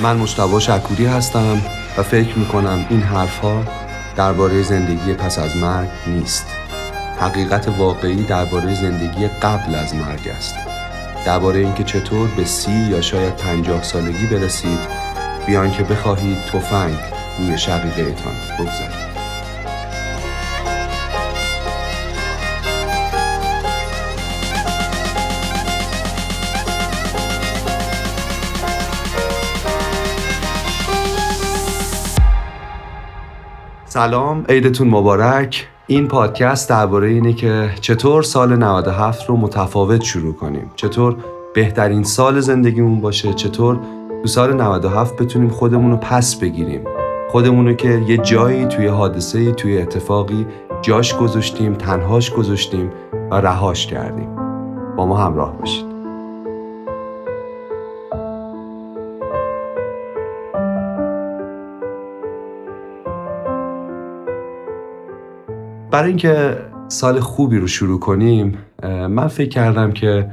من مشتبا شکوری هستم و فکر می‌کنم این حرفها درباره زندگی پس از مرگ نیست. حقیقت واقعی درباره زندگی قبل از مرگ است. درباره اینکه چطور به سی یا شاید پنجاه سالگی برسید بیان که بخواهید تفنگ روی شقیقهتان بگذارید. سلام عیدتون مبارک. این پادکست درباره اینه که چطور سال 97 رو متفاوت شروع کنیم. چطور بهترین سال زندگیمون باشه. چطور تو سال 97 بتونیم خودمون رو پس بگیریم. خودمون رو که یه جایی توی حادثه توی اتفاقی جاش گذاشتیم تنهاش گذاشتیم و رهاش کردیم. با ما همراه باشید. برای اینکه سال خوبی رو شروع کنیم من فکر کردم که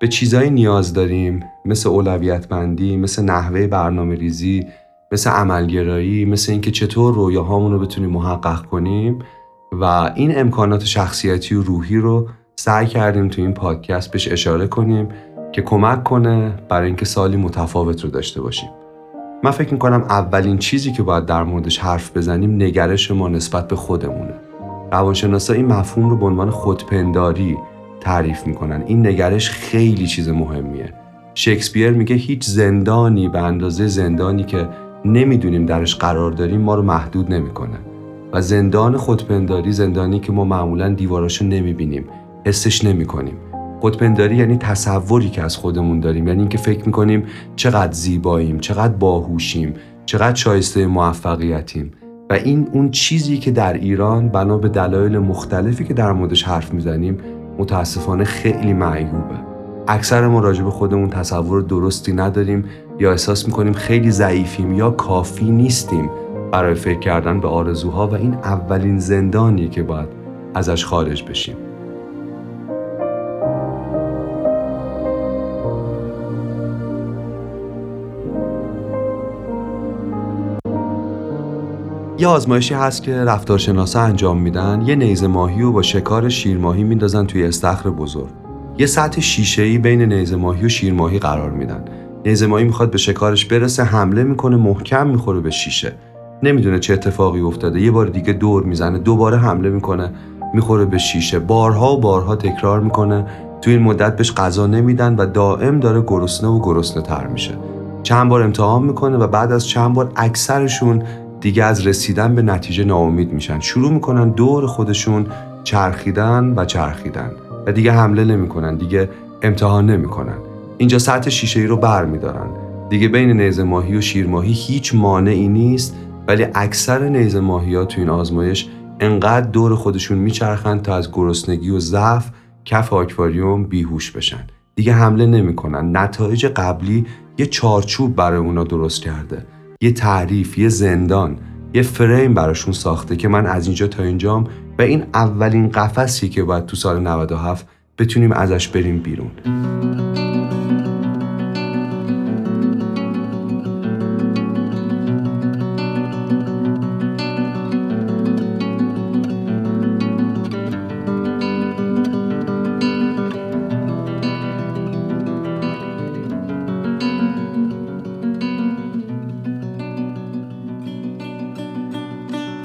به چیزایی نیاز داریم مثل اولویت بندی مثل نحوه برنامه ریزی مثل عملگرایی مثل اینکه چطور رویاهامون رو بتونیم محقق کنیم. و این امکانات شخصیتی و روحی رو سعی کردیم تو این پادکست بهش اشاره کنیم که کمک کنه برای اینکه سالی متفاوت رو داشته باشیم. من فکر می‌کنم اولین چیزی که باید در موردش حرف بزنیم نگرش ما نسبت به خودمونه. روانشناسا این مفهوم رو به عنوان خودپنداری تعریف می‌کنن. این نگرش خیلی چیز مهمیه. شکسپیر میگه هیچ زندانی به اندازه زندانی که نمی‌دونیم درش قرار داریم ما رو محدود نمی‌کنه. و زندان خودپنداری زندانی که ما معمولا دیواراشو نمی‌بینیم حسش نمی‌کنیم. خودپنداری یعنی تصوری که از خودمون داریم یعنی اینکه فکر می‌کنیم چقدر زیباییم چقدر باهوشیم چقدر شایسته موفقیتیم. و این اون چیزی که در ایران بنا به دلایل مختلفی که در موردش حرف می‌زنیم متاسفانه خیلی معیوبه. اکثر ما راجع به خودمون تصور درستی نداریم یا احساس می‌کنیم خیلی ضعیفیم یا کافی نیستیم برای فکر کردن به آرزوها و این اولین زندانیه که باید ازش خارج بشیم. یه آزمایشی هست که رفتارشناسا انجام میدن. یه نیزه ماهی و با شکار شیرماهی میندازن توی استخر بزرگ. یه سطح شیشه بین نیزه ماهی و شیرماهی قرار میدن. نیزه ماهی می‌خواد به شکارش برسه حمله می‌کنه محکم می‌خوره به شیشه. نمی‌دونه چه اتفاقی افتاده. یه بار دیگه دور می‌زنه دوباره حمله می‌کنه می‌خوره به شیشه. بارها و بارها تکرار می‌کنه. توی این مدت بهش غذا نمیدن و دائم داره گرسنه و گرسنه تر میشه. چند بار امتحان می‌کنه و بعد از چند بار اکثرشون دیگه از رسیدن به نتیجه ناامید میشن. شروع می‌کنن دور خودشون چرخیدن و چرخیدن و دیگه حمله نمی‌کنن دیگه امتحان نمی‌کنن. اینجا سطح شیشه ای رو بر میدارن. دیگه بین نیزه ماهی و شیر ماهی هیچ مانعی نیست ولی اکثر نیزه ماهی ها تو این آزمایش انقدر دور خودشون میچرخن تا از گرسنگی و ضعف کف آکواریوم بیهوش بشن. دیگه حمله نمی‌کنن. نتایج قبلی یه چارچوب برای اونا درست کرده. یه تعریف یه زندان یه فریم براشون ساخته که من از اینجا تا اینجام و این اولین قفسی که باید تو سال 97 بتونیم ازش بریم بیرون.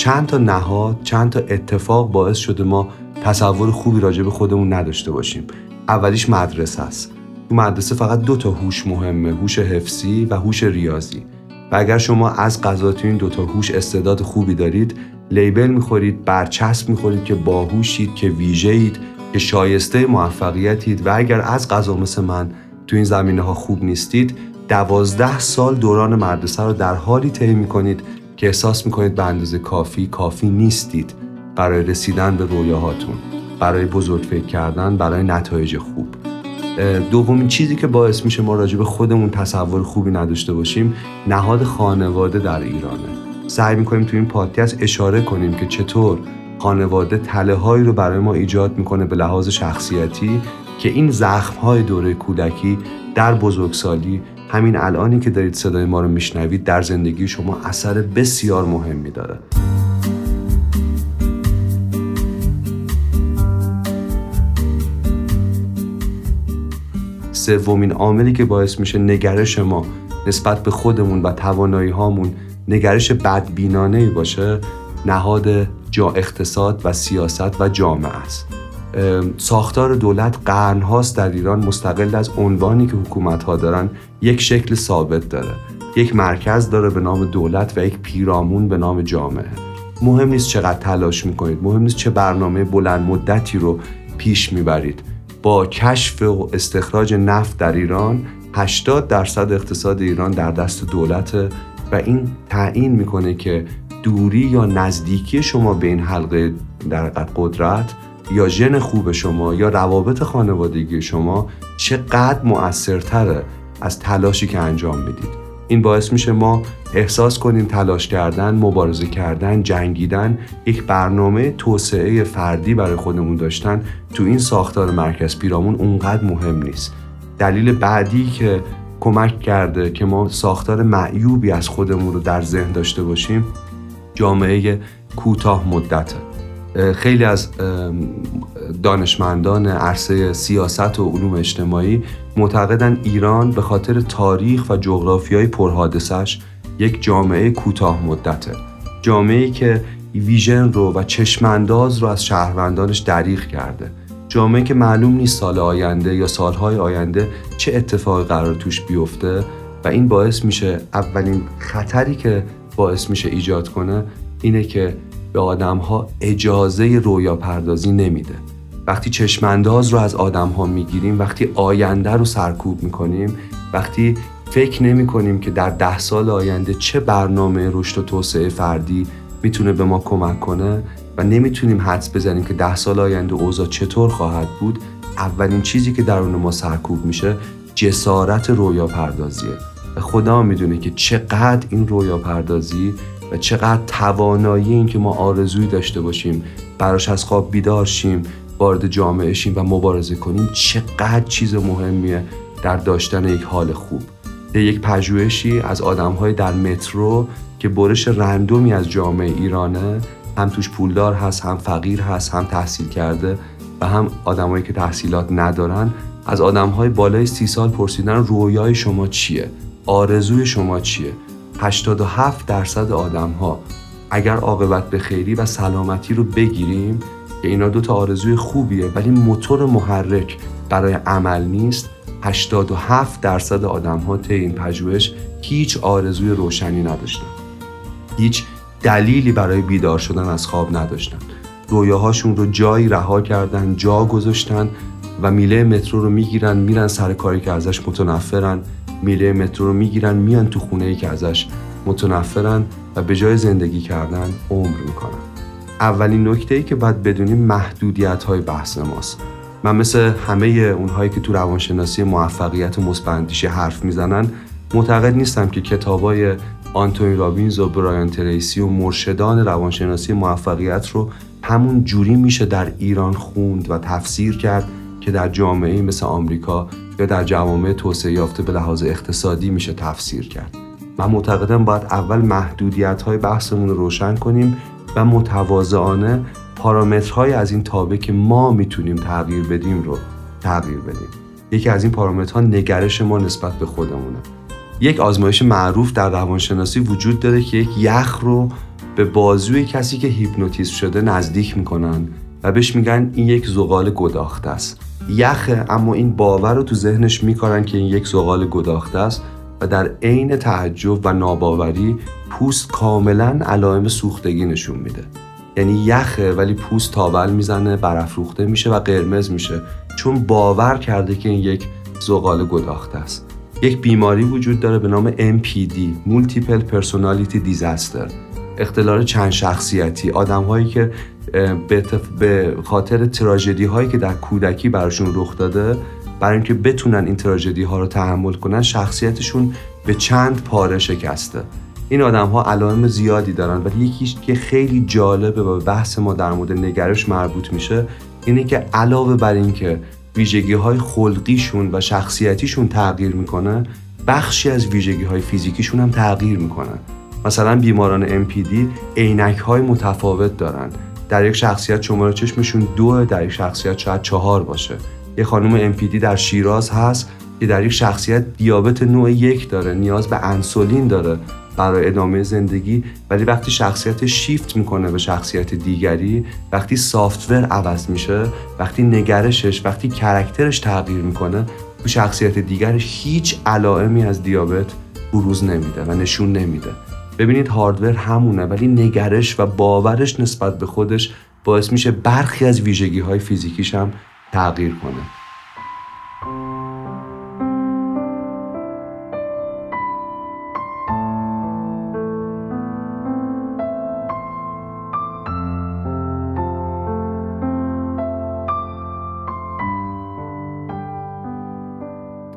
چند تا نهاد چند تا اتفاق باعث شده ما تصور خوبی راجع به خودمون نداشته باشیم. اولیش مدرسه است. تو مدرسه فقط دو تا هوش مهمه هوش حفظی و هوش ریاضی. و اگر شما از قضا تو این دو تا هوش استعداد خوبی دارید لیبل می‌خورید برچسب می‌خورید که باهوشید که ویژهید که شایسته موفقیتید. و اگر از قضا مثل من تو این زمینه ها خوب نیستید دوازده سال دوران مدرسه رو در حالی طی می‌کنید که احساس می‌کنید به اندازه کافی کافی نیستید برای رسیدن به رویاهاتون برای بزرگ فکر کردن برای نتایج خوب. دومین چیزی که باعث میشه ما راجع به خودمون تصور خوبی نداشته باشیم نهاد خانواده در ایرانه. سعی می‌کنیم تو این پادکست اشاره کنیم که چطور خانواده تله هایی رو برای ما ایجاد می‌کنه به لحاظ شخصیتی که این زخم های دوره کودکی در بزرگسالی همین الانی که دارید صدای ما رو میشنوید در زندگی شما اثر بسیار مهمی داره. سومین عاملی که باعث میشه نگرش ما نسبت به خودمون و توانایی هامون نگرش بدبینانه باشه نهاد جا اقتصاد و سیاست و جامعه است. ساختار دولت قرنهاست در ایران مستقل از عنوانی که حکومت ها دارن یک شکل ثابت داره. یک مرکز داره به نام دولت و یک پیرامون به نام جامعه. مهم نیست چقدر تلاش می‌کنید مهم نیست چه برنامه بلند مدتی رو پیش می‌برید. با کشف و استخراج نفت در ایران 80 درصد اقتصاد ایران در دست دولته و این تعیین می‌کنه که دوری یا نزدیکی شما به این حلقه در قدرت یا ژن خوب شما یا روابط خانوادگی شما چقدر مؤثرتره از تلاشی که انجام می‌دید این باعث میشه ما احساس کنیم تلاش کردن، مبارزه کردن، جنگیدن یک برنامه توسعه فردی برای خودمون داشتن تو این ساختار مرکز پیرامون اونقدر مهم نیست. دلیل بعدی که کمک کرده که ما ساختار معیوبی از خودمون رو در ذهن داشته باشیم جامعه کوتاه مدته خیلی از دانشمندان عرصه سیاست و علوم اجتماعی معتقدن ایران به خاطر تاریخ و جغرافیای پرحادثش یک جامعه کوتاه مدته. جامعه که ویژن رو و چشمانداز رو از شهروندانش دریغ کرده. جامعه که معلوم نیست سال آینده یا سالهای آینده چه اتفاقی قرار توش بیفته و این باعث میشه اولین خطری که باعث میشه ایجاد کنه اینه که به آدم ها اجازه رویا پردازی نمیده. وقتی چشمانداز رو از آدم ها می‌گیریم وقتی آینده رو سرکوب می‌کنیم وقتی فکر نمی کنیم که در ده سال آینده چه برنامه رشد و توسعه فردی می‌تونه به ما کمک کنه و نمی‌تونیم حدس بزنیم که ده سال آینده اوضاع چطور خواهد بود اولین چیزی که درون ما سرکوب میشه جسارت رویا پردازیه خدا می‌دونه که چقدر این رویا پردازی و چقدر توانایی این که ما آرزویی داشته باشیم براش از خواب بیدار شیم وارد جامعه شیم و مبارزه کنیم چقدر چیز مهمیه در داشتن یک حال خوب. یک پژوهشی از آدمهای در مترو که برش رندومی از جامعه ایرانه هم توش پولدار هست هم فقیر هست هم تحصیل کرده و هم آدمایی که تحصیلات ندارن از آدمهای بالای سی سال پرسیدن رویای شما چیه؟ آرزوی شما چیه؟ 87 درصد آدم ها اگر عاقبت به خیری و سلامتی رو بگیریم که اینا دو تا آرزوی خوبیه ولی موتور محرک برای عمل نیست 87 درصد آدم ها طی این پژوهش هیچ آرزوی روشنی نداشتن. هیچ دلیلی برای بیدار شدن از خواب نداشتن. رویاهاشون رو جایی رها کردن جا گذاشتن و میله مترو رو می‌گیرن میرن سر کاری که ازش متنفرن. میله مترو رو می‌گیرن میان تو خونه ای که ازش متنفرن و به جای زندگی کردن عمر می‌کنن. اولین نکته ای که باید بدونیم محدودیت های بحث ماست. من مثل همه اونهایی که تو روانشناسی موفقیت و حرف می‌زنن معتقد نیستم که کتابای آنتونی رابینز و برایان تریسی و مرشدان روانشناسی موفقیت رو همون جوری میشه در ایران خوند و تفسیر کرد که در جامعه مثل آمریکا یا در جوامع توسعه یافته به لحاظ اقتصادی میشه تفسیر کرد. من معتقدم باید اول محدودیت های بحثمون رو روشن کنیم و متواضعانه پارامترهای از این تابع که ما می‌تونیم تغییر بدیم رو تغییر بدیم. یکی از این پارامترها نگرش ما نسبت به خودمونه. یک آزمایش معروف در روانشناسی وجود داره که یک یخ رو به بازوی کسی که هیپنوتیزم شده نزدیک می‌کنن و بهش میگن این یک زغال گداخته است. یخه اما این باور رو تو ذهنش می‌کنن که این یک زغال گداخته است و در عین تعجب و ناباوری پوست کاملا علائم سوختگی نشون میده. یعنی یخه ولی پوست تاول می‌زنه برافروخته میشه و قرمز میشه. چون باور کرده که این یک زغال گداخته است. یک بیماری وجود داره به نام MPD Multiple Personality Disaster. اختلال چند شخصیتی. آدم هایی که به خاطر تراژدی هایی که در کودکی براشون رخ داده برای اینکه بتونن این تراژدی ها رو تحمل کنن شخصیتشون به چند پاره شکسته. این آدم ها علائم زیادی دارن ولی یکیش که خیلی جالبه و بحث ما در مورد نگرش مربوط میشه اینه که علاوه بر اینکه ویژگی های خلقیشون و شخصیتیشون تغییر می‌کنه بخشی از ویژگی های فیزیکیشون هم تغییر می‌کنن مثلا بیماران MPD عینک های متفاوت دارن. در یک شخصیت شماره چشمشون دو در یک شخصیت شاید چهار باشه. یه خانم MPD در شیراز هست که در یک شخصیت دیابت نوع یک داره نیاز به انسولین داره برای ادامه زندگی ولی وقتی شخصیت شیفت می‌کنه به شخصیت دیگری وقتی سافتور عوض میشه وقتی نگرشش وقتی کرکترش تغییر می‌کنه تو شخصیت دیگرش هیچ علائمی از دیابت بروز نمیده و نشون نمیده. ببینید هاردور همونه ولی نگرش و باورش نسبت به خودش باعث میشه برخی از ویژگی های فیزیکیش هم تغییر کنه.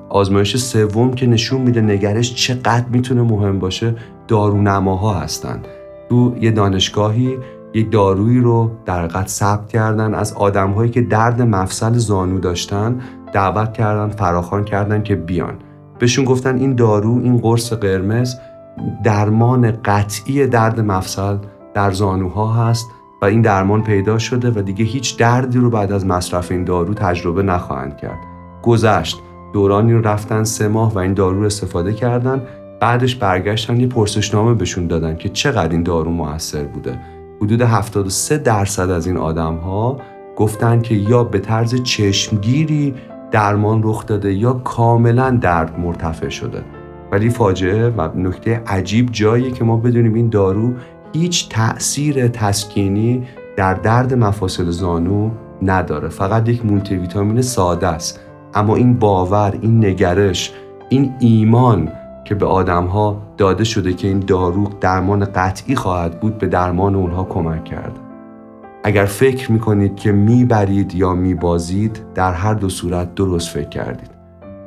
آزمایش سوم که نشون میده نگرش چقدر می‌تونه مهم باشه دارونماها هستن تو یه دانشگاهی یک دارویی رو در حقیقت ثبت کردن از آدمهایی که درد مفصل زانو داشتن دعوت کردن فراخوان کردن که بیان. بهشون گفتن این دارو این قرص قرمز درمان قطعی درد مفصل در زانوها هست و این درمان پیدا شده و دیگه هیچ دردی رو بعد از مصرف این دارو تجربه نخواهند کرد. گذشت. دورانی رو رفتن سه ماه و این دارو استفاده کردن. بعدش برگشتن یه پرسشنامه بهشون دادن که چقدر این دارو موثر بوده. حدود 73 درصد از این آدم ها گفتن که یا به طرز چشمگیری درمان رخ داده یا کاملا درد مرتفع شده. ولی فاجعه و نکته عجیب جاییه که ما بدونیم این دارو هیچ تأثیر تسکینی در درد مفاصل زانو نداره. فقط یک مولتی ویتامین ساده است. اما این باور این نگرش این ایمان که به آدم ها داده شده که این دارو درمان قطعی خواهد بود به درمان اونها کمک کرد. اگر فکر می‌کنید که می‌برید یا میبازید در هر دو صورت درست فکر کردید.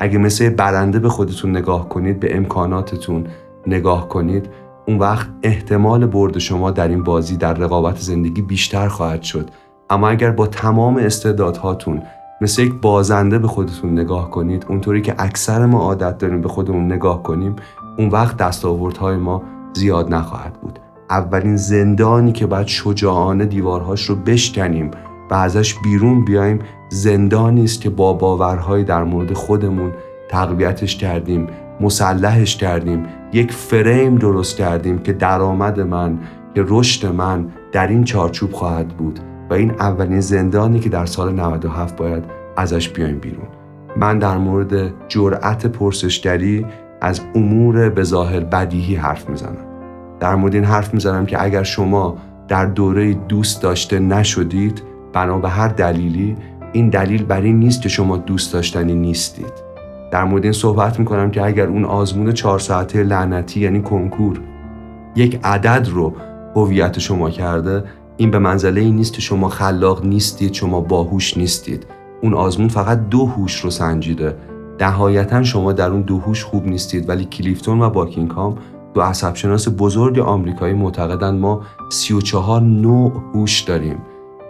اگه مثل برنده به خودتون نگاه کنید به امکاناتتون نگاه کنید اون وقت احتمال برد شما در این بازی در رقابت زندگی بیشتر خواهد شد. اما اگر با تمام استعدادهاتون مثل یک بازنده به خودتون نگاه کنید اونطوری که اکثر ما عادت داریم به خودمون نگاه کنیم اون وقت دستاوردهای ما زیاد نخواهد بود. اولین زندانی که باید شجاعانه دیوارهاش رو بشکنیم و ازش بیرون بیایم زندانی است که با باورهایی در مورد خودمون تقویتش کردیم مسلحش کردیم یک فریم درست کردیم که درآمد من که رشد من در این چارچوب خواهد بود. و این اولین زندانی که در سال 97 باید ازش بیایم بیرون. من در مورد جرأت پرسشگری از امور به ظاهر بدیهی حرف می‌زنم. در مورد این حرف می‌زنم که اگر شما در دوره دوست داشته نشدید بنا به هر دلیلی این دلیل بر این نیست که شما دوست داشتنی نیستید. در مورد این صحبت می‌کنم که اگر اون آزمون چهار ساعته لعنتی یعنی کنکور یک عدد رو هویت شما کرده این به منزله این نیست که شما خلاق نیستید شما باهوش نیستید. اون آزمون فقط دو هوش رو سنجیده. نهایتا شما در اون دو هوش خوب نیستید. ولی کلیفتون و باکینگهام دو عصبشناس بزرگ آمریکایی معتقدن ما 34 نوع هوش داریم.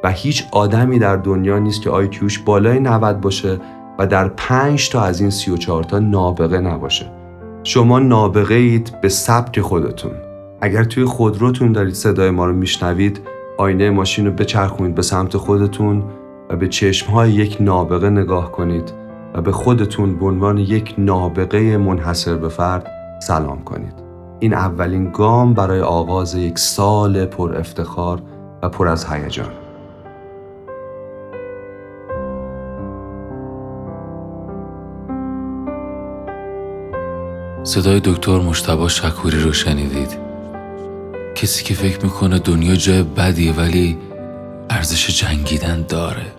و هیچ آدمی در دنیا نیست که آیکیوش بالای 90 باشه و در 5 تا از این 34 تا نابغه نباشه. شما نابغه اید به سبک خودتون. اگر توی خودروتون دارید صدای ما رو میشنوید آینه ماشین رو بچرخونید به سمت خودتون و به چشمهای یک نابغه نگاه کنید و به خودتون به عنوان یک نابغه منحصر به فرد سلام کنید. این اولین گام برای آغاز یک سال پر افتخار و پر از هیجان. صدای دکتر مشتبا شکوری رو شنیدید کسی که فکر می‌کنه دنیا جای بدیه ولی ارزش جنگیدن داره.